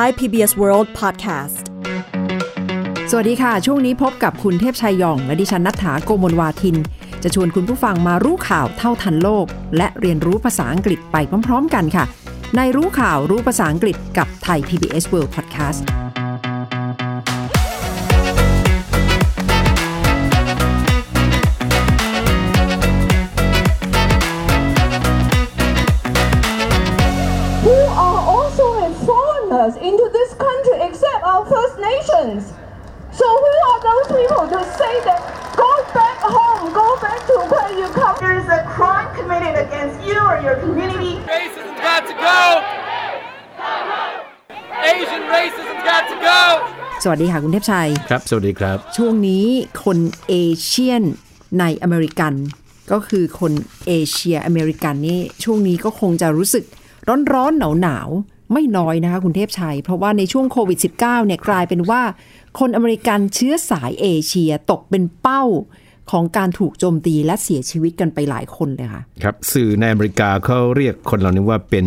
Thai PBS World Podcast สวัสดีค่ะ ช่วงนี้พบกับคุณเทพชัยยองและดิฉันนัฐถาโกมลวาทิน จะชวนคุณผู้ฟังมารู้ข่าวเท่าทันโลก และเรียนรู้ภาษาอังกฤษไปพร้อม ๆ กันค่ะ ในรู้ข่าวรู้ภาษาอังกฤษกับไทย PBS World Podcast สวัสดีค่ะ คุณเทพชัย ครับ สวัสดีครับ ช่วงนี้คน Asian ในอเมริกัน ก็คือคนเอเชียอเมริกันนี่ช่วงนี้ก็คงจะรู้สึกร้อนๆหนาวๆไม่น้อยนะคะคุณเทพชัย เพราะว่าในช่วงโควิด -19 เนี่ยกลายเป็นว่า คนอเมริกันเชื้อสายเอเชียตกเป็นเป้าของการถูกโจมตีและเสียชีวิตกันไปหลายคนเลยค่ะ ครับ สื่อในอเมริกาเขาเรียกคนเหล่านี้ว่าเป็น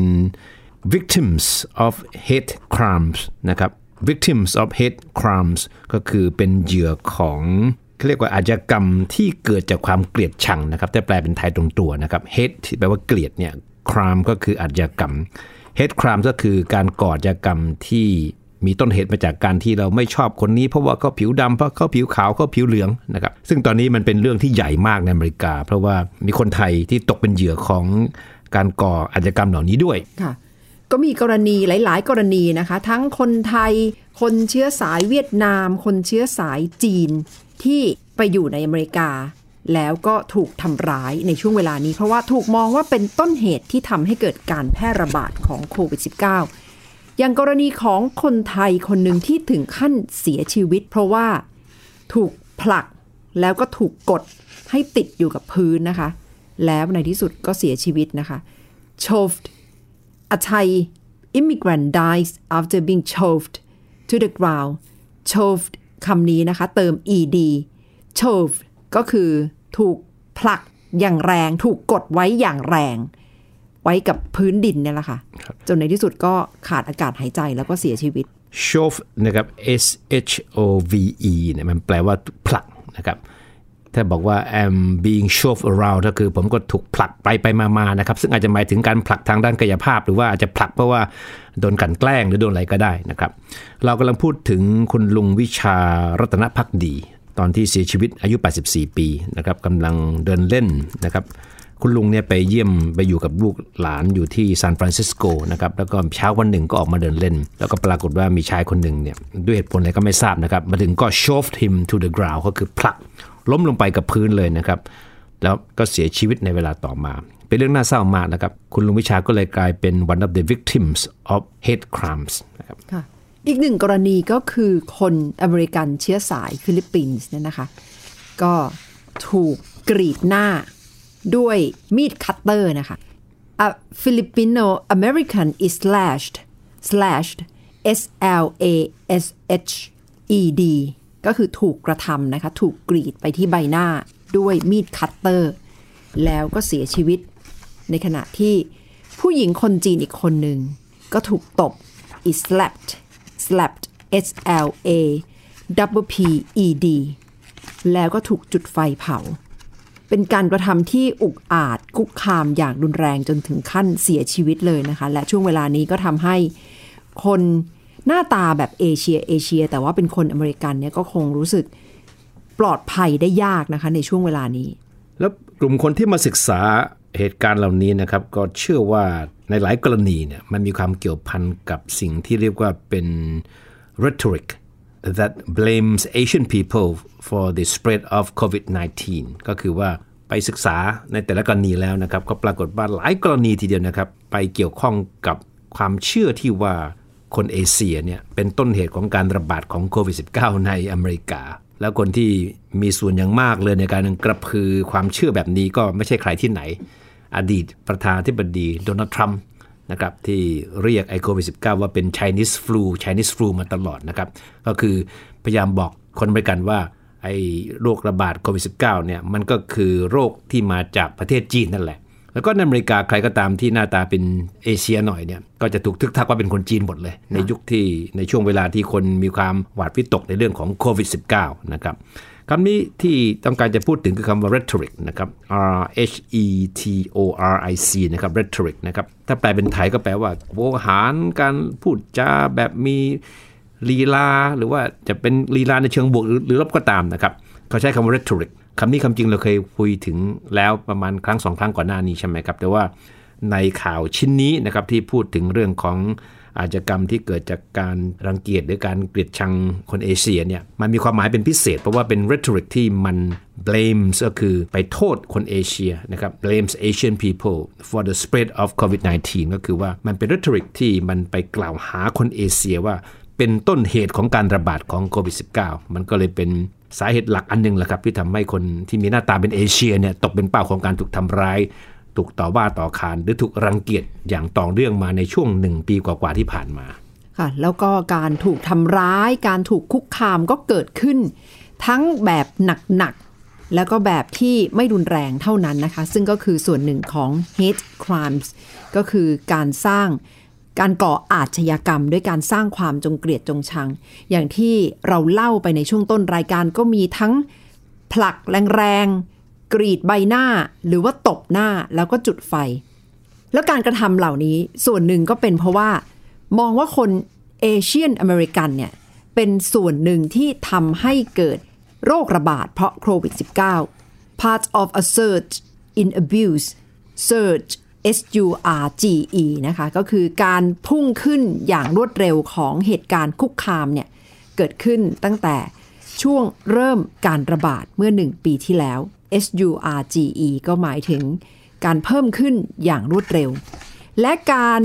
victims of hate crimes นะครับ victims of hate crimes ก็คือเป็นเหยื่อของเขาเรียกว่าอาชญากรรมที่เกิดจากความเกลียดชังนะครับแต่แปลเป็นไทยตรงตัวนะครับ hate ที่แปลว่าเกลียดเนี่ย crime ก็คืออาชญากรรม hate crime ก็คือการก่ออาชญากรรมที่มีต้นเหตุมาจากการที่เราไม่ชอบคนนี้ เพราะว่าเขาผิวดำเพราะเขาผิวขาวเขาผิวเหลืองนะครับ ซึ่งตอนนี้มันเป็นเรื่องที่ใหญ่มากในอเมริกา เพราะว่ามีคนไทยที่ตกเป็นเหยื่อของการก่ออาชญากรรมเหล่านี้ด้วยค่ะ ก็มีกรณีหลาย ๆ กรณีนะคะ ทั้งคนไทย คนเชื้อสายเวียดนาม คนเชื้อสายจีน ที่ไปอยู่ในอเมริกา แล้วก็ถูกทำร้ายในช่วงเวลานี้ เพราะว่าถูกมองว่าเป็นต้นเหตุที่ทำให้เกิดการแพร่ระบาดของโควิด -19 อย่างกรณีของคนไทยคนหนึ่งที่ถึงขั้นเสียชีวิต เพราะว่าถูกผลักแล้วก็ถูกกดให้ติดอยู่กับพื้นนะคะ แล้วในที่สุดก็เสียชีวิตนะคะ Choved A Thai immigrant dies after being shoved to the ground shoved คำนี้นะคะ เติม ed shove ก็คือถูกผลักอย่างแรง ถูกกดไว้อย่างแรง ไว้กับพื้นดินเนี่ยแหละค่ะ จนในที่สุดก็ขาดอากาศหายใจแล้วก็เสียชีวิต shove นะครับ s h o v e เนี่ยมันแปลว่าผลักนะครับ ถ้าบอกว่า I'm being shoved around ก็คือผมก็ถูกผลักไปไปมาๆนะครับ ซึ่งอาจจะหมายถึงการผลักทางด้านกายภาพ หรือว่าอาจจะผลักเพราะว่าโดนกันแกล้งหรือโดนอะไรก็ได้นะครับ เรากำลังพูดถึงคุณลุงวิชารัตนพักดี ตอนที่เสียชีวิตอายุ 84 ปีนะครับกำลังเดินเล่นนะครับ คุณลุงเนี่ยไปเยี่ยมไปอยู่กับลูกหลานอยู่ที่ซานฟรานซิสโกนะครับแล้วก็เช้าวันหนึ่งก็ออกมาเดินเล่น แล้วก็ปรากฏว่ามีชายคนหนึ่งเนี่ยด้วยเหตุผลอะไรก็ไม่ทราบนะครับ มาถึงก็ shoved him to the ground ก็คือผลัก ล้มลงไปกับพื้นเลยนะครับ แล้วก็เสียชีวิตในเวลาต่อมา เป็นเรื่องน่าเศร้ามากนะครับ คุณลุงวิชาก็เลยกลายเป็น one of the victims of hate crimes นะครับอีกหนึ่งกรณีก็คือคนอเมริกันเชื้อสายฟิลิปปินส์เนี่ยนะคะ ก็ถูกกรีดหน้าด้วยมีดคัตเตอร์นะคะ A Filipino American is slashed slashed S L A S H E D ก็คือถูกกระทำนะคะ ถูกกรีดไปที่ใบหน้าด้วยมีดคัตเตอร์ แล้วก็เสียชีวิต ในขณะที่ผู้หญิงคนจีนอีกคนหนึ่ง ก็ถูกตบ is slapped slapped S L A W P E D แล้วก็ถูกจุดไฟเผา เป็นการกระทำที่อุกอาจคุกคามอย่างรุนแรงจนถึงขั้นเสียชีวิตเลยนะคะ และช่วงเวลานี้ก็ทำให้คน หน้าตาแบบเอเชียเอเชีย แต่ว่าเป็นคนอเมริกันเนี่ยก็คงรู้สึกปลอดภัยได้ยากนะคะในช่วงเวลานี้ แล้วกลุ่มคนที่มาศึกษาเหตุการณ์เหล่านี้นะครับ ก็เชื่อว่าในหลายกรณีเนี่ยมันมีความเกี่ยวพันกับสิ่งที่เรียกว่าเป็น rhetoric that blames Asian people for the spread of COVID-19 ก็คือว่าไปศึกษาในแต่ละกรณีแล้วนะครับ ก็ปรากฏว่าหลายกรณีทีเดียวนะครับ ไปเกี่ยวข้องกับความเชื่อที่ว่า คนเอเชียเนี่ยเป็นต้นเหตุของการระบาดของโควิด -19 ในอเมริกา แล้วคนที่มีส่วนอย่างมากเลยในการกระพือความเชื่อแบบนี้ก็ไม่ใช่ใครที่ไหน อดีตประธานาธิบดีโดนัลด์ทรัมป์นะครับที่เรียกไอโควิด -19 ว่าเป็น Chinese flu Chinese flu มาตลอดนะครับ ก็คือพยายามบอกคนอเมริกันว่าไอโรคระบาดโควิด -19 เนี่ยมันก็คือโรคที่มาจากประเทศจีนนั่นแหละ แล้วก็ในอเมริกาใครก็ตามที่หน้าตาเป็นเอเชียหน่อยเนี่ยก็จะถูกทึกทักว่าเป็นคนจีนหมดเลย ในยุคที่ในช่วงเวลาที่คนมีความหวาดวิตกในเรื่องของโควิด -19 นะครับคำนี้ที่ต้องการจะพูดถึงคือคำว่า rhetoric นะครับ R H E T O R I C นะครับ rhetoric นะครับ ถ้าแปลเป็นไทยก็แปลว่าโวหารการพูดจาแบบมี ลีลาหรือว่าจะเป็นลีลาในเชิงบวกหรือหรือลบก็ตามนะครับเขาใช้คำว่า rhetoric คำนี้คำจริงเราเคยคุยถึงแล้วประมาณครั้งสองครั้งก่อนหน้านี้ใช่ไหมครับ แต่ว่าในข่าวชิ้นนี้นะครับที่พูดถึงเรื่องของอาชญากรรมที่เกิดจากการรังเกียจหรือการเกลียดชังคนเอเชียเนี่ยมันมีความหมายเป็นพิเศษ เพราะว่าเป็น rhetoric ที่มัน blames ก็คือไปโทษคนเอเชียนะครับ blames Asian people for the spread of COVID-19 ก็คือว่ามันเป็น rhetoric ที่มันไปกล่าวหาคนเอเชียว่า เป็นต้นเหตุของการระบาดของโควิด -19 มันก็เลยเป็นสาเหตุหลักอันหนึงแหละครับที่ทำให้คนที่มีหน้าตาเป็นเอเชียเนี่ยตกเป็นเป้าของการถูกทำร้าย ถูกต่อว่าต่อขานหรือถูกรังเกียจอย่างต่อเนื่องมาในช่วงหนึ่งปีกว่าๆที่ผ่านมาค่ะแล้วก็การถูกทำร้าย การถูกคุกคามก็เกิดขึ้น ทั้งแบบหนักๆ แล้วก็แบบที่ไม่รุนแรงเท่านั้นนะคะ ซึ่งก็คือส่วนหนึ่งของ hate crimes ก็คือการสร้าง การก่ออาชญากรรมด้วยการสร้างความจงเกลียดจงชัง อย่างที่เราเล่าไปในช่วงต้นรายการก็มีทั้งผลักแรงๆกรีดใบหน้า หรือว่าตบหน้าแล้วก็จุดไฟ แล้วการกระทำเหล่านี้ส่วนหนึ่งก็เป็นเพราะว่า มองว่าคนเอเชียนอเมริกันเนี่ยเป็นส่วนหนึ่งที่ทำให้เกิดโรคระบาดเพราะโควิด -19 part of a surge in abuse surge S U R G E นะคะ ก็คือการพุ่งขึ้นอย่างรวดเร็วของเหตุการณ์คุกคามเนี่ย เกิดขึ้นตั้งแต่ช่วงเริ่มการระบาดเมื่อ 1 ปีที่แล้ว S U R G E ก็หมายถึงการเพิ่มขึ้นอย่างรวดเร็ว และการ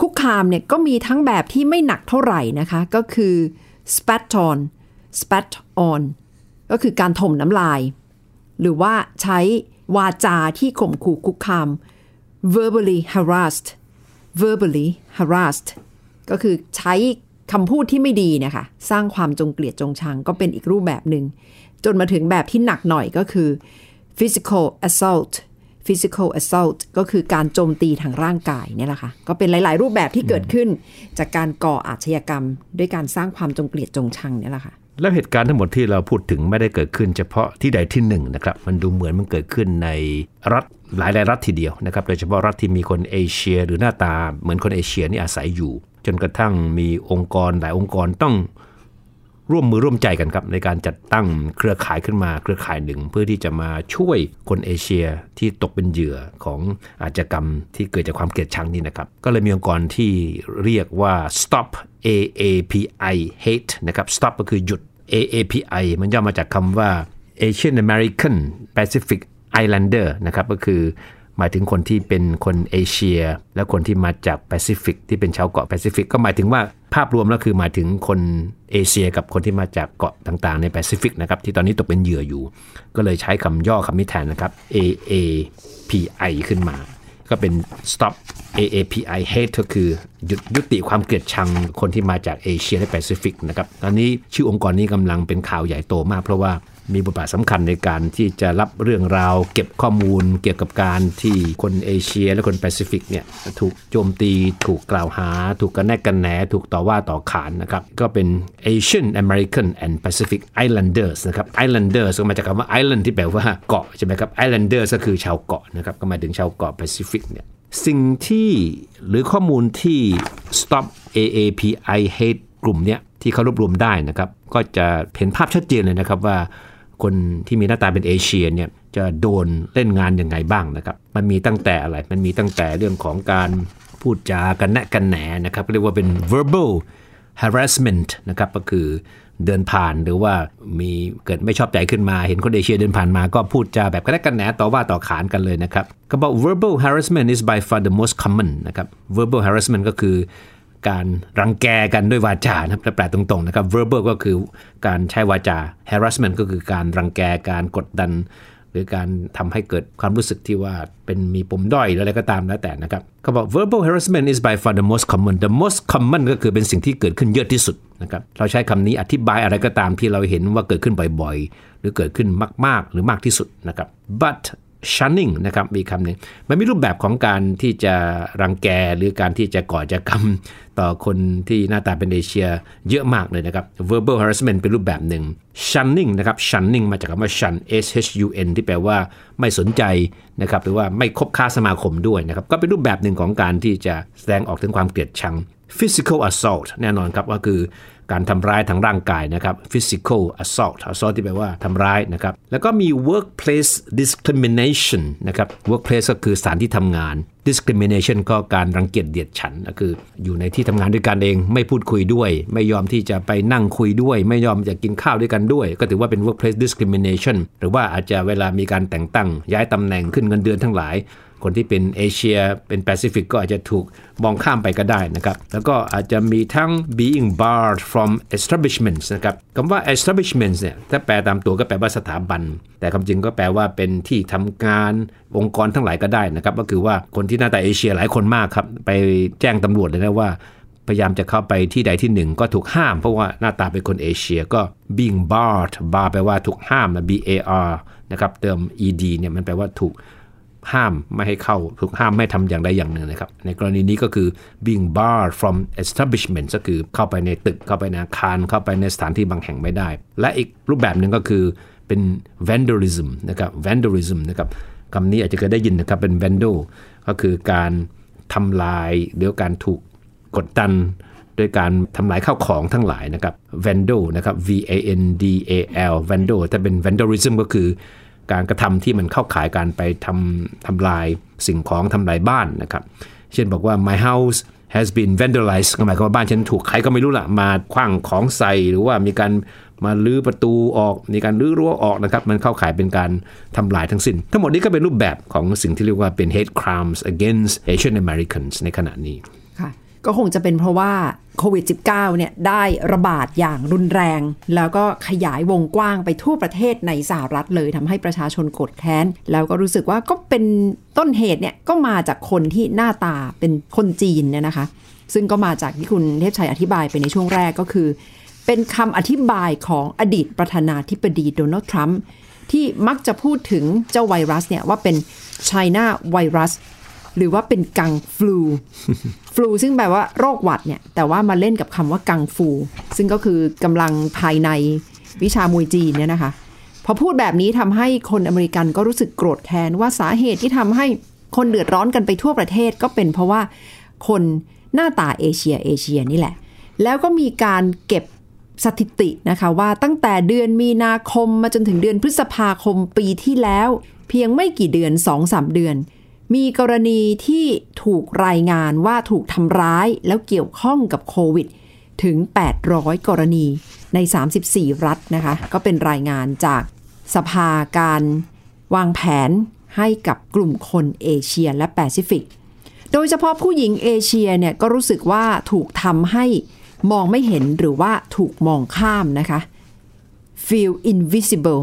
คุกคามเนี่ยก็มีทั้งแบบที่ไม่หนักเท่าไหร่นะคะ ก็คือ spat on spat on ก็คือการถมน้ำลาย หรือว่าใช้วาจาที่ข่มขู่คุกคาม verbally harassed verbally harassed ก็คือใช้คำพูดที่ไม่ดีนะคะ สร้างความจงเกลียดจงชังก็เป็นอีกรูปแบบหนึ่ง จนมาถึงแบบที่หนักหน่อยก็คือ physical assault physical assault ก็คือการโจมตีทางร่างกายเนี่ยแหละค่ะ ก็เป็นหลาย ๆ รูปแบบที่เกิดขึ้น จากการก่ออาชญากรรม ด้วยการสร้างความจงเกลียดจงชังเนี่ยแหละค่ะ แล้วเหตุการณ์ทั้งหมดที่เราพูดถึงไม่ได้เกิดขึ้นเฉพาะที่ใดที่หนึ่งนะครับมันดูเหมือนมันเกิดขึ้นในรัฐหลายหลายรัฐทีเดียวนะครับโดยเฉพาะรัฐที่มีคนเอเชีย หรือหน้าตาเหมือนคนเอเชียนี่อาศัยอยู่ จนกระทั่งมีองค์กรหลายองค์กรต้อง ร่วมมือร่วมใจกันครับในการจัดตั้งเครือข่ายขึ้นมาเครือข่ายหนึ่ง เพื่อที่จะมาช่วยคนเอเชียที่ตกเป็นเหยื่อของอาชญากรรมที่เกิดจากความเกลียดชังนี่นะครับ ก็เลยมีองค์กรที่เรียกว่า Stop AAPI Hate นะครับ Stop ก็คือหยุด AAPI มันย่อมาจากคำว่า Asian American Pacific Islander นะครับก็คือ หมายถึงคนที่เป็นคนเอเชีย และคนที่มาจากแปซิฟิกที่เป็นชาวเกาะแปซิฟิกก็หมายถึงว่าภาพรวมแล้วคือหมายถึงคนเอเชียกับคนที่มาจากเกาะต่างๆ ในแปซิฟิกนะครับที่ตอนนี้ตกเป็นเหยื่ออยู่ ก็เลยใช้คำย่อคำนี้แทนนะครับ AAPI ขึ้นมา ก็เป็น stop AAPI hate ก็คือยุยุติความเกลียดชังคนที่มาจากเอเชียและแปซิฟิกนะครับตอนนี้ชื่อองค์กรนี้กำลังเป็นข่าวใหญ่โตมาก เพราะว่ามีบทบาทสำคัญในการที่จะรับเรื่องราว เก็บข้อมูลเกี่ยวกับการที่คนเอเชียและคนแปซิฟิกเนี่ยถูกโจมตี ถูกกล่าวหา ถูกกระแนะกระแหน ถูกต่อว่าต่อขานนะครับ ก็เป็น Asian American and Pacific Islanders นะครับ Islanders ก็มาจากคำว่า island ที่แปลว่าเกาะใช่ไหมครับ Islanders ก็คือชาวเกาะนะครับก็หมายถึงชาวเกาะแปซิฟิกเนี่ย สิ่งที่หรือข้อมูลที่ Stop AAPI Hate กลุ่มเนี้ยที่เขารวบรวมได้นะครับ ก็จะเห็นภาพชัดเจนเลยนะครับว่าคนที่มีหน้าตาเป็นเอเชียเนี่ยจะโดนเล่นงานยังไงบ้างนะครับ มันมีตั้งแต่อะไร มันมีตั้งแต่เรื่องของการพูดจากันแนะกันแหนนะครับ เรียกว่าเป็น verbal harassment นะครับ ก็คือ เดินผ่านหรือว่ามีเกิดไม่ชอบใจขึ้นมา เห็นคนเอเชียเดินผ่านมาก็พูดจาแบบกระแนะกันแหนต่อว่าต่อขานกันเลยนะครับก็บอก verbal harassment is by far the most common นะครับ verbal harassment ก็คือการรังแกกันด้วยวาจานะครับแปลตรงๆนะครับ verbal ก็คือการใช้วาจา harassment ก็คือการรังแกการกดดัน หรือการทำให้เกิดความรู้สึกที่ว่าเป็นมีปมด้อยหรืออะไรก็ตามแล้วแต่นะครับเขาบอก verbal harassment is by far the most common the most common ก็คือเป็นสิ่งที่เกิดขึ้นเยอะที่สุดนะครับเราใช้คำนี้อธิบายอะไรก็ตามที่เราเห็นว่าเกิดขึ้นบ่อยๆ หรือเกิดขึ้นมากๆ หรือมากที่สุดนะครับ but shunning นะครับมีคำหนึ่งมันมีรูปแบบของการที่จะรังแกหรือการที่จะก่อจะกรรมต่อคนที่หน้าตาเป็นเอเชียเยอะมากเลยนะครับ verbal harassment เป็นรูปแบบหนึ่ง shunning นะครับ shunning มาจากคำว่า shun s h u n ที่แปลว่าไม่สนใจนะครับหรือว่าไม่คบค้าสมาคมด้วยนะครับก็เป็นรูปแบบหนึ่งของการที่จะแสดงออกถึงความเกลียดชัง physical assault แน่นอนครับก็คือการทำร้ายทางร่างกายนะครับ physical assault assault ที่แปลว่าทำร้ายนะครับ แล้วก็มี workplace discrimination นะครับ workplace ก็คือสถานที่ทำงาน discrimination ก็การรังเกียจเดียดฉันท์ก็คือ อยู่ในที่ทำงานด้วยกันเอง ไม่พูดคุยด้วย ไม่ยอมที่จะไปนั่งคุยด้วย ไม่ยอมจะกินข้าวด้วยกันด้วย ก็ถือว่าเป็น workplace discrimination หรือว่าอาจจะเวลามีการแต่งตั้งย้ายตำแหน่งขึ้นเงินเดือนทั้งหลายคนที่เป็นเอเชียเป็นแปซิฟิกก็อาจจะถูกมองข้ามไปก็ได้นะครับ แล้วก็อาจจะมีทั้ง being barred from establishments นะครับคำว่า establishments เนี่ยถ้าแปลตามตัวก็แปลว่าสถาบัน แต่คำจริงก็แปลว่าเป็นที่ทำงานองค์กรทั้งหลายก็ได้นะครับ ก็คือว่าคนที่หน้าตาเอเชียหลายคนมากครับ ไปแจ้งตำรวจเลยนะว่าพยายามจะเข้าไปที่ใดที่หนึ่งก็ถูกห้าม เพราะว่าหน้าตาเป็นคนเอเชียก็ being barred bar แปลว่าถูกห้ามนะ b a r นะครับเติม ed เนี่ยมันแปลว่าถูก ห้ามไม่ให้เข้า ถูกห้ามไม่ทำอย่างใดอย่างหนึ่งนะครับ ในกรณีนี้ก็คือ being barred from establishment ก็คือเข้าไปในตึกเข้าไปในอาคารเข้าไปในสถานที่บางแห่งไม่ได้ และอีกรูปแบบหนึ่งก็คือเป็น vandalism นะครับ vandalism นะครับคำนี้อาจจะเคยได้ยินนะครับเป็น vandal ก็คือการทำลายหรือการถูกกดดันด้วยการทำลายข้าวของทั้งหลายนะครับ vandal นะครับ v a n d a l vandal ถ้าเป็น vandalism ก็คือ การกระทำที่มันเข้าขายการไปทำทำลายสิ่งของทำลายบ้านนะครับ เช่นบอกว่า my house has been vandalized หมายความว่าบ้านฉันถูกใครก็ไม่รู้ละมาคว้างของใส่หรือว่ามีการมาลื้อประตูออกมีการลื้อรั้วออกนะครับ มันเข้าขายเป็นการทำลายทั้งสิ้น ทั้งหมดนี้ก็เป็นรูปแบบของสิ่งที่เรียกว่าเป็น hate crimes against Asian Americans ในขณะนี้ ก็คงจะเป็นเพราะว่าโควิด -19 เนี่ยได้ระบาดอย่างรุนแรง แล้วก็ขยายวงกว้างไปทั่วประเทศในสหรัฐเลยทำให้ประชาชนโกรธแค้น แล้วก็รู้สึกว่าก็เป็นต้นเหตุเนี่ยก็มาจากคนที่หน้าตาเป็นคนจีนเนี่ยนะคะ ซึ่งก็มาจากที่คุณเทพชัยอธิบายไปในช่วงแรกก็คือ เป็นคำอธิบายของอดีตประธานาธิบดีโดนัลด์ทรัมป์ที่มักจะพูดถึงเจ้าไวรัสเนี่ยว่าเป็น China ไวรัส หรือว่าเป็นกังฟลู ฟลูซึ่งแปลว่าโรคหวัดเนี่ย แต่ว่ามาเล่นกับคำว่ากังฟู ซึ่งก็คือกำลังภายในวิชามวยจีนเนี่ยนะคะ พอพูดแบบนี้ทำให้คนอเมริกันก็รู้สึกโกรธแค้นว่าสาเหตุที่ทำให้คนเดือดร้อนกันไปทั่วประเทศก็เป็นเพราะว่าคนหน้าตาเอเชียเอเชียนี่แหละ แล้วก็มีการเก็บสถิตินะคะว่าตั้งแต่เดือนมีนาคมมาจนถึงเดือนพฤษภาคมปีที่แล้ว เพียงไม่กี่เดือน2-3เดือน มีกรณีที่ถูกรายงานว่าถูกทำร้ายแล้วเกี่ยวข้องกับโควิด ถึง 800 กรณีใน 34 รัฐนะคะ ก็เป็นรายงานจากสภาการวางแผนให้กับกลุ่มคนเอเชียและแปซิฟิก โดยเฉพาะผู้หญิงเอเชียเนี่ยก็รู้สึกว่าถูกทำให้มองไม่เห็นหรือว่าถูกมองข้ามนะคะ feel invisible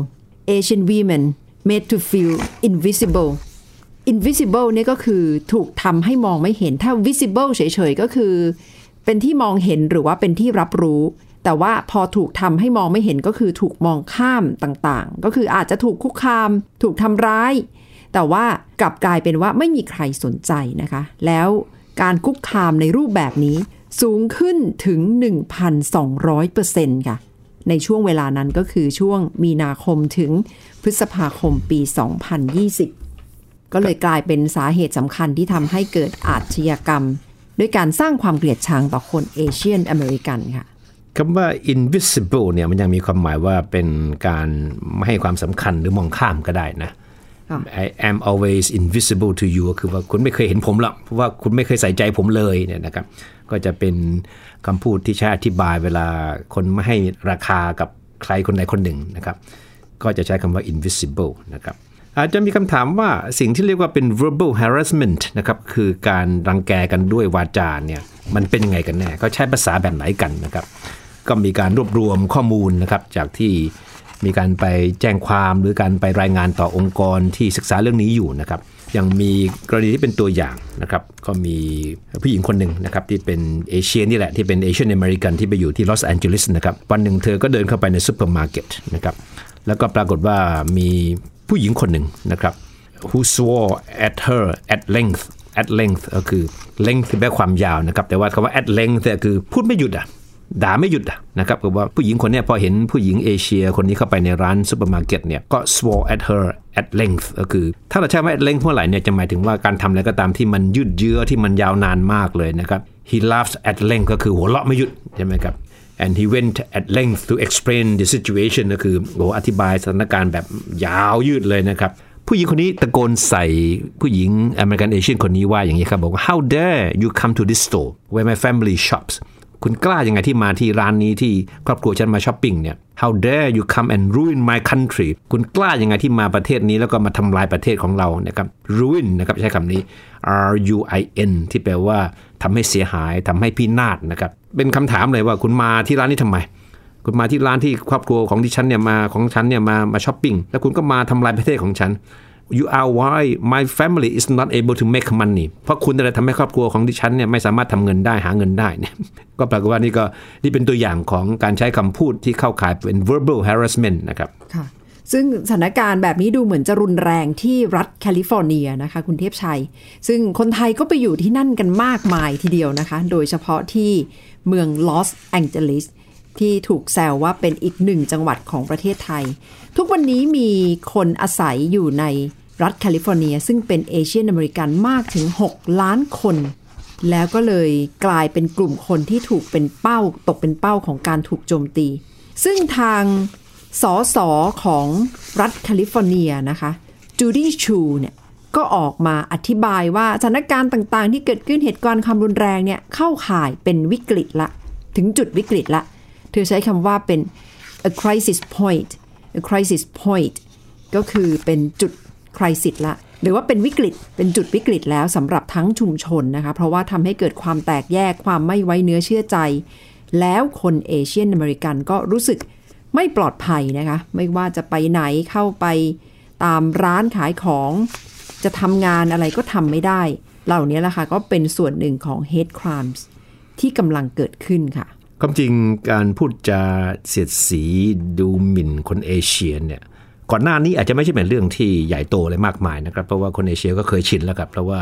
Asian women made to feel invisible invisible เนี่ยก็คือถูกทำให้มองไม่เห็นถ้า visible เฉยๆ ก็คือ เป็นที่มองเห็นหรือว่าเป็นที่รับรู้ แต่ว่าพอถูกทำให้มองไม่เห็นก็คือถูกมองข้ามต่างๆ ก็คืออาจจะถูกคุกคาม ถูกทำร้าย แต่ว่ากลับกลายเป็นว่าไม่มีใครสนใจนะคะ แล้วการคุกคามในรูปแบบนี้สูงขึ้นถึง 1,200%ค่ะ ในช่วงเวลานั้นก็คือช่วงมีนาคมถึงพฤษภาคมปี 2020 ก็เลยกลายเป็นสาเหตุสำคัญที่ทำให้เกิดอาชญากรรม ด้วยการสร้างความเกลียดชังต่อคนเอเชียนอเมริกันค่ะคำว่า invisible เนี่ยมันยังมีความหมายว่าเป็นการไม่ให้ความสำคัญหรือมองข้ามก็ได้นะค่ะ I am always invisible to you ก็คือว่าคุณไม่เคยเห็นผมหรอกเพราะว่าคุณไม่เคยใส่ใจผมเลยเนี่ยนะครับ ก็จะเป็นคำพูดที่ใช้อธิบายเวลาคนไม่ให้ราคากับใครคนใดคนหนึ่งนะครับ ก็จะใช้คำว่า invisible นะครับ อาจจะมีคำถามว่าสิ่งที่เรียกว่าเป็น verbal harassment นะครับคือการรังแกกันด้วยวาจาเนี่ยมันเป็นยังไงกันแน่เขาใช้ภาษาแบบไหนกันนะครับ ก็มีการรวบรวมข้อมูลนะครับจากที่มีการไปแจ้งความหรือการไปรายงานต่อองค์กรที่ศึกษาเรื่องนี้อยู่นะครับยังมีกรณีที่เป็นตัวอย่างนะครับก็มีผู้หญิงคนหนึ่งนะครับที่เป็นเอเชียนี่แหละที่เป็น Asian American ที่ไปอยู่ที่ลอสแอนเจลิสนะครับวันหนึ่งเธอก็เดินเข้าไปในซูเปอร์มาร์เก็ตนะครับแล้วก็ปรากฏว่ามี ผู้หญิงคนหนึ่งนะครับ who swore at her at length at length ก็คือ length แปลความยาวนะครับ แต่ว่าคำว่า at length เนี่ยคือพูดไม่หยุดอะด่าไม่หยุดอะนะครับคือว่าผู้หญิงคนนี้พอเห็นผู้หญิงเอเชียคนนี้เข้าไปในร้านซูเปอร์มาร์เก็ตเนี่ยก็ swore at her at length ก็คือ ถ้าเราใช้ว่า at length เมื่อไหร่เนี่ยจะหมายถึงว่าการทำอะไรก็ตามที่มันยืดเยื้อที่มันยาวนานมากเลยนะครับ he laughs at length ก็คือหัวเราะไม่หยุดใช่ไหมครับ and he went at length to explain the situation ก็คือโอ้อธิบายสถานการณ์แบบยาวยืดเลยนะครับ ผู้หญิงคนนี้ตะโกนใส่ผู้หญิงอเมริกันเอเชียนคนนี้ว่าอย่างนี้ครับ บอกว่า how dare you come to this store where my family shops คุณกล้ายังไงที่มาที่ร้านนี้ที่ครอบครัวฉันมาช้อปปิ้งเนี่ย how dare you come and ruin my country คุณกล้ายังไงที่มาประเทศนี้แล้วก็มาทำลายประเทศของเรานะครับ ruin นะครับใช้คำนี้ R U I N ที่แปลว่าทำให้เสียหายทำให้พินาศนะครับ เป็นคำถามเลยว่าคุณมาที่ร้านนี้ทำไม คุณมาที่ร้านที่ครอบครัวของดิฉันเนี่ยมาของฉันเนี่ยมามาช้อปปิ้งแล้วคุณก็มาทำลายประเทศของฉัน you are why my family is not able to make money เพราะคุณอะไรทำให้ครอบครัวของดิฉันเนี่ยไม่สามารถทำเงินได้หาเงินได้เนี่ยก็แปลว่านี่ก็นี่เป็นตัวอย่างของการใช้คำพูดที่เข้าข่ายเป็น verbal harassment นะครับค่ะ ซึ่งสถานการณ์แบบนี้ดูเหมือนจะรุนแรงที่รัฐแคลิฟอร์เนียนะคะ คุณเทพชัย ซึ่งคนไทยก็ไปอยู่ที่นั่นกันมากมายทีเดียวนะคะ โดยเฉพาะที่เมืองลอสแองเจลิสที่ถูกแซวว่าเป็นอีกหนึ่งจังหวัดของประเทศไทย ทุกวันนี้มีคนอาศัยอยู่ในรัฐแคลิฟอร์เนีย ซึ่งเป็น Asian American มากถึง 6 ล้านคน แล้วก็เลยกลายเป็นกลุ่มคนที่ถูกเป็นเป้าตกเป็นเป้าของการถูกโจมตี ซึ่งทาง สอสอของรัฐแคลิฟอร์เนียนะคะจูดี้ชูเนี่ยก็ออกมาอธิบายว่าสถานการณ์ต่างๆ ที่เกิดขึ้นเหตุการณ์ความรุนแรงเนี่ยเข้าข่ายเป็นวิกฤตละ ถึงจุดวิกฤตละ เธอใช้คำว่าเป็น a crisis point a crisis point ก็คือเป็นจุด crisis ละ หรือว่าเป็นวิกฤต เป็นจุดวิกฤตแล้วสำหรับทั้งชุมชนนะคะ เพราะว่าทำให้เกิดความแตกแยกความไม่ไว้เนื้อเชื่อใจ แล้วคนเอเชียนอเมริกันก็รู้สึก ไม่ปลอดภัยนะคะ ไม่ว่าจะไปไหนเข้าไปตามร้านขายของ จะทำงานอะไรก็ทำไม่ได้ เหล่านี้แหละค่ะก็เป็นส่วนหนึ่งของ hate crimes ที่กำลังเกิดขึ้นค่ะความจริงการพูดจาเสียดสีดูหมิ่นคนเอเชียเนี่ยก่อนหน้านี้อาจจะไม่ใช่เป็นเรื่องที่ใหญ่โตอะไรมากมายนะครับ เพราะว่าคนเอเชียก็เคยชินแล้วครับเพราะว่า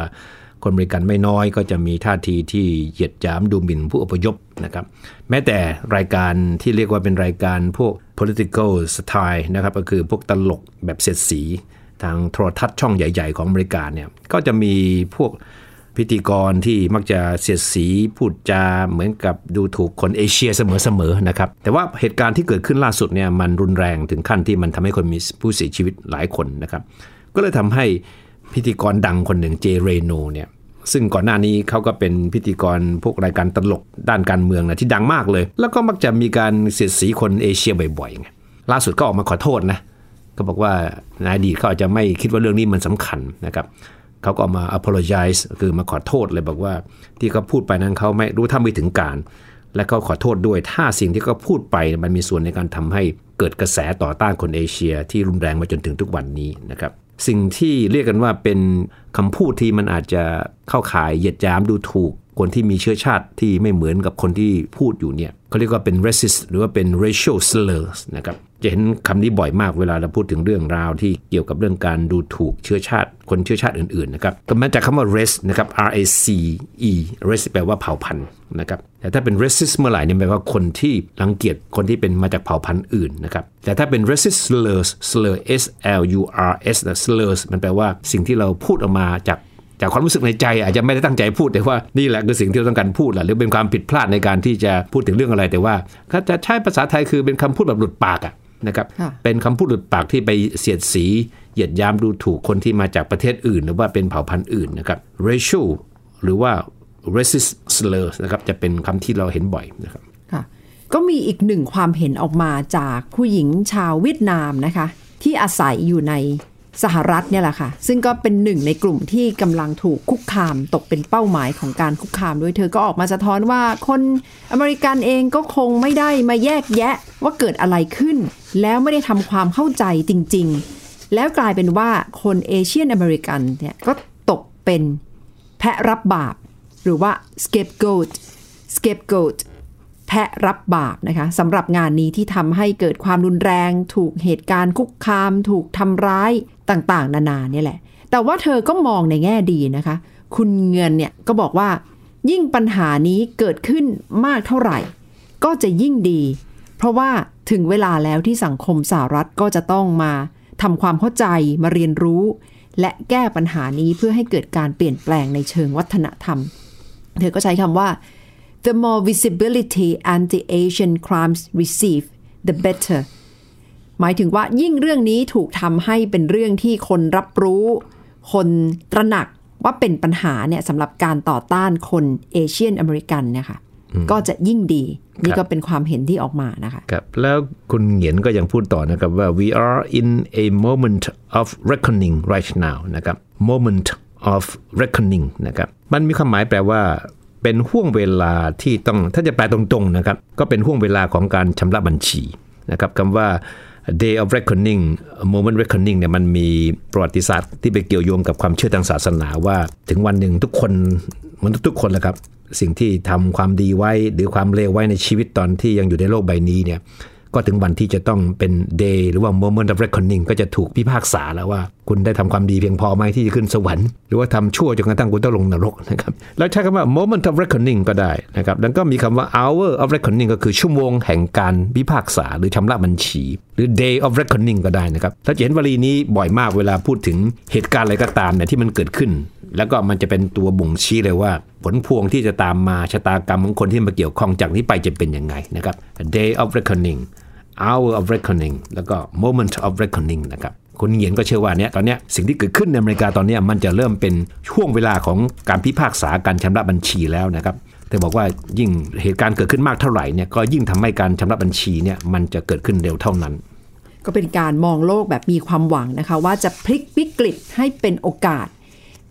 คนอเมริกันไม่น้อยก็จะมีท่าทีที่เหยียดหยามดูหมิ่นผู้อพยพนะครับ แม้แต่รายการที่เรียกว่าเป็นรายการพวก political style นะครับ ก็คือพวกตลกแบบเสียดสี ทางโทรทัศน์ช่องใหญ่ ๆ ของอเมริกาเนี่ย ก็จะมีพวกพิธีกรที่มักจะเสียดสีพูดจาเหมือนกับดูถูกคนเอเชียเสมอๆนะครับ แต่ว่าเหตุการณ์ที่เกิดขึ้นล่าสุดเนี่ยมันรุนแรงถึงขั้นที่มันทำให้คนมีผู้เสียชีวิตหลายคนนะครับ ก็เลยทำให้ พิธีกรดังคนหนึ่งเจเรโนเนี่ยซึ่งก่อนหน้านี้เขาก็เป็นพิธีกรพวกรายการตลกด้านการเมืองนะที่ดังมากเลย แล้วก็มักจะมีการเสียดสีคนเอเชียบ่อยๆไงล่าสุดก็ออกมาขอโทษนะก็บอกว่าในอดีตเขาอาจจะไม่คิดว่าเรื่องนี้มันสำคัญนะครับเขาก็ออกมา apologize คือมาขอโทษเลยบอกว่าที่เขาพูดไปนั้นเขาไม่รู้ท่าไม่ถึงการ และเขาขอโทษด้วยถ้าสิ่งที่เขาพูดไปมันมีส่วนในการทำให้เกิดกระแสต่อต้านคนเอเชีย ที่รุนแรงมาจนถึงทุกวันนี้นะครับ สิ่งที่เรียกกันว่าเป็นคำพูดที่มันอาจจะเข้าข่ายเหยียดหยามดูถูกคนที่มีเชื้อชาติที่ไม่เหมือนกับคนที่พูดอยู่เนี่ยเขาเรียกว่าเป็น racist หรือว่าเป็น racial slurs นะครับ จะเห็นคำนี้บ่อยมากเวลาเราพูดถึงเรื่องราวที่เกี่ยวกับเรื่องการดูถูกเชื้อชาติ คนเชื้อชาติอื่นๆนะครับก็มาจากคำว่า race นะครับ R A C E race แปลว่าเผ่าพันธุ์นะครับแต่ถ้าเป็น racist เมื่อไหร่เนี่ยแปลว่าคนที่รังเกียจคนที่เป็นมาจากเผ่าพันธุ์อื่นนะครับแต่ถ้าเป็น racist slurs slur S L U R S slurs มันแปลว่าสิ่งที่เราพูดออกมาจากจากความรู้สึกในใจอาจจะไม่ได้ตั้งใจพูดแต่ว่านี่แหละคือสิ่งที่เราต้องการพูดแหละหรือเป็นความผิดพลาดในการที่จะพูดถึงเรื่องอะไรแต่ว่าถ้าจะใช้ภาษาไทยคือเป็นคำพูดแบบหลุดปากอะ นะครับค่ะเป็นคำพูดหลุดปากที่ไปเสียดสี เหยียดยามดูถูกคนที่มาจากประเทศอื่น หรือว่าเป็นเผ่าพันธุ์อื่นนะครับ racial หรือว่า racist slurs นะครับจะเป็นคำที่เราเห็นบ่อยนะครับค่ะก็มีอีกหนึ่งความเห็นออกมาจากผู้หญิงชาวเวียดนามนะคะ ที่อาศัยอยู่ใน สหรัฐเนี่ยแหละค่ะ ซึ่งก็เป็นหนึ่งในกลุ่มที่กำลังถูกคุกคามตกเป็นเป้าหมายของการคุกคามด้วยเธอก็ออกมาสะท้อนว่าคนอเมริกันเองก็คงไม่ได้มาแยกแยะว่าเกิดอะไรขึ้น แล้วไม่ได้ทำความเข้าใจจริง ๆ แล้วกลายเป็นว่าคนเอเชียนอเมริกันเนี่ยก็ตกเป็นแพะรับบาป หรือว่า scapegoat scapegoat แพะรับบาปนะคะสำหรับงานนี้ที่ทำให้เกิดความรุนแรง ถูกเหตุการณ์คุกคาม ถูกทำร้ายต่างๆ นานาเนี่ยแหละ แต่ว่าเธอก็มองในแง่ดีนะคะ คุณเงินเนี่ยก็บอกว่า ยิ่งปัญหานี้เกิดขึ้นมากเท่าไหร่ ก็จะยิ่งดี เพราะว่าถึงเวลาแล้วที่สังคมสหรัฐก็จะต้องมาทำความเข้าใจมาเรียนรู้ และแก้ปัญหานี้เพื่อให้เกิดการเปลี่ยนแปลงในเชิงวัฒนธรรม เธอก็ใช้คำว่า the more visibility anti-Asian crimes receive the better หมายถึงว่ายิ่งเรื่องนี้ถูกทำให้เป็นเรื่องที่คนรับรู้ คนตระหนักว่าเป็นปัญหาเนี่ยสำหรับการต่อต้านคนเอเชียนอเมริกันนะคะก็จะยิ่งดี นี่ก็เป็นความเห็นที่ออกมานะคะครับแล้วคุณเหงียนก็ยังพูดต่อนะครับว่า we are in a moment of reckoning right now นะครับ moment of reckoning นะครับมันมีความหมายแปลว่า เป็นห่วงเวลาที่ต้องถ้าจะแปลตรงๆนะครับก็เป็นห่วงเวลาของการชำระบัญชีนะครับคำว่า day of reckoning moment reckoning เนี่ยมันมีประวัติศาสตร์ที่ไปเกี่ยวโยงกับความเชื่อทางศาสนาว่า ถึงวันหนึ่งทุกคนมนุษย์ทุกคนแหละครับ สิ่งที่ทำความดีไว้หรือความเลวไว้ในชีวิตตอนที่ยังอยู่ในโลกใบนี้เนี่ย ก็ถึงวันที่จะต้องเป็น day หรือว่า moment of reckoning ก็จะถูกพิพากษาแล้วว่า คุณได้ทำความดีเพียงพอไหมที่จะขึ้นสวรรค์ หรือว่าทำชั่วจนกระทั่งคุณต้องลงนรกนะครับแล้วใช้คำว่า moment of reckoning ก็ได้นะครับแล้วก็มีคำว่า hour of reckoning ก็คือชั่วโมงแห่งการพิพากษาหรือชำระบัญชี หรือ day of reckoning ก็ได้นะครับถ้าเห็นวลีนี้บ่อยมากเวลาพูดถึงเหตุการณ์อะไรก็ตามเนี่ยที่มันเกิดขึ้น แล้วก็มันจะเป็นตัวบ่งชี้เลยว่า ผลพวงที่จะตามมาชะตากรรมของคนที่มาเกี่ยวข้องจากนี้ไปจะเป็นยังไงนะครับ day of reckoning hour of reckoning แล้วก็ moment of reckoning นะครับคุณเหียนก็เชื่อว่าเนี่ยตอนเนี้ยสิ่งที่เกิดขึ้นในอเมริกาตอนเนี้ยมันจะเริ่มเป็นช่วงเวลาของการพิพากษาการชำระบัญชีแล้วนะครับเธอบอกว่ายิ่งเหตุการณ์เกิดขึ้นมากเท่าไหร่เนี่ยก็ยิ่งทำให้การชำระบัญชีเนี่ยมันจะเกิดขึ้นเร็วเท่านั้น ก็เป็นการมองโลกแบบมีความหวังนะคะ ว่าจะพลิกวิกฤตให้เป็นโอกาส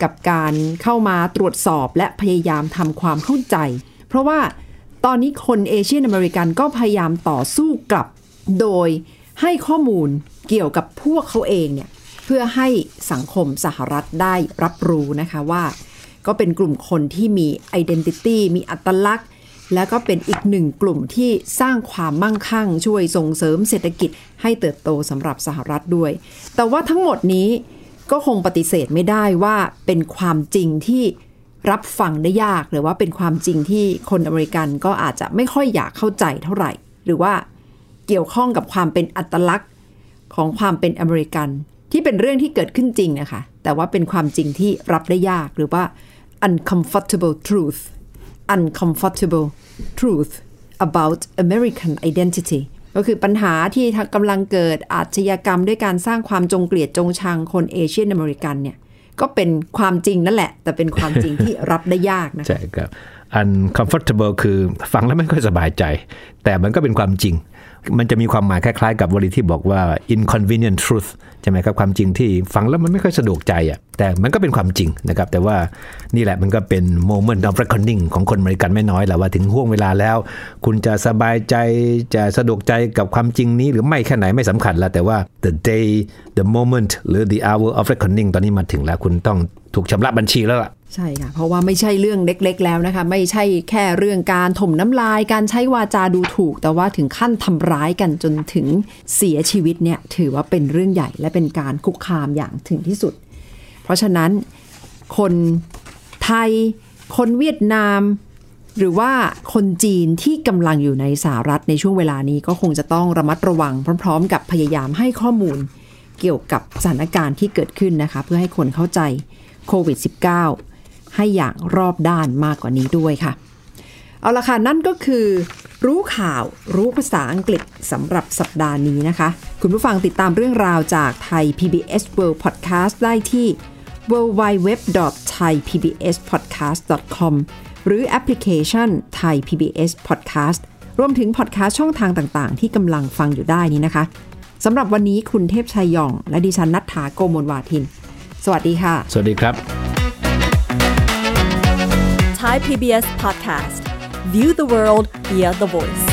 กับการเข้ามาตรวจสอบและพยายามทำความเข้าใจ เพราะว่าตอนนี้คนเอเชียนอเมริกันก็พยายามต่อสู้กลับ โดยให้ข้อมูลเกี่ยวกับพวกเขาเองเนี่ยเพื่อให้สังคมสหรัฐได้รับรู้นะคะว่า ก็เป็นกลุ่มคนที่มี identity มีอัตลักษณ์ แล้วก็เป็นอีกหนึ่งกลุ่มที่สร้างความมั่งคั่ง ช่วยส่งเสริมเศรษฐกิจให้เติบโตสำหรับสหรัฐด้วย แต่ว่าทั้งหมดนี้ ก็คงปฏิเสธไม่ได้ว่าเป็นความจริงที่รับฟังได้ยากหรือว่าเป็นความจริงที่คนอเมริกันก็อาจจะไม่ค่อยอยากเข้าใจเท่าไหร่ หรือว่าเกี่ยวข้องกับความเป็นอัตลักษณ์ของความเป็นอเมริกัน ที่เป็นเรื่องที่เกิดขึ้นจริงนะคะ แต่ว่าเป็นความจริงที่รับได้ยากหรือว่า uncomfortable truth uncomfortable truth about American identity ก็คือปัญหาที่กำลังเกิดอาชญากรรมด้วยการสร้างความจงเกลียดจงชังคนเอเชียนอเมริกันเนี่ยก็เป็นความจริงนั่นแหละ แต่เป็นความจริงที่รับได้ยากนะคะใช่ครับ uncomfortable คือฟังแล้วไม่ค่อยสบายใจ แต่มันก็เป็นความจริง มันจะมีความหมายคล้ายๆ กับวลีที่บอกว่า inconvenient truth ใช่ไหมครับความจริงที่ฟังแล้วมันไม่ค่อยสะดวกใจอะ แต่มันก็เป็นความจริงนะครับ แต่ว่านี่แหละมันก็เป็น moment of reckoning ของคนอเมริกันไม่น้อยแหละว่าถึงห่วงเวลาแล้ว คุณจะสบายใจจะสะดวกใจกับความจริงนี้หรือไม่แค่ไหนไม่สำคัญแล้วแต่ว่า the day the moment หรือ the hour of reckoning ตอนนี้มาถึงแล้วคุณต้องถูกชำระบัญชีแล้วล่ะใช่ค่ะ เพราะว่าไม่ใช่เรื่องเล็ก ๆ แล้วนะคะ ไม่ใช่แค่เรื่องการถมน้ำลาย การใช้วาจาดูถูก แต่ว่าถึงขั้นทำร้ายกันจนถึงเสียชีวิตเนี่ย ถือว่าเป็นเรื่องใหญ่และเป็นการคุกคามอย่างถึงที่สุด เพราะฉะนั้นคนไทย คนเวียดนาม หรือว่าคนจีนที่กำลังอยู่ในสหรัฐในช่วงเวลานี้ก็คงจะต้องระมัดระวังพร้อม ๆ กับพยายามให้ข้อมูลเกี่ยวกับสถานการณ์ที่เกิดขึ้นนะคะ เพื่อให้คนเข้าใจโควิด -19 ให้อย่างรอบด้านมากกว่านี้ด้วยค่ะ เอาละค่ะ นั่นก็คือ รู้ข่าวรู้ภาษาอังกฤษสำหรับสัปดาห์นี้นะคะ คุณผู้ฟังติดตามเรื่องราวจากไทย PBS World Podcast ได้ที่ www.thaipbspodcast.com หรือแอปพลิเคชัน Thai PBS Podcast รวมถึงพอดแคสต์ช่องทางต่างๆ ที่กำลังฟังอยู่ได้นี้นะคะสำหรับวันนี้คุณเทพชัยยอง และดิฉันนัทธาโกโมลวาทิน สวัสดีค่ะ สวัสดีครับ Thai PBS podcast. View the world via the voice.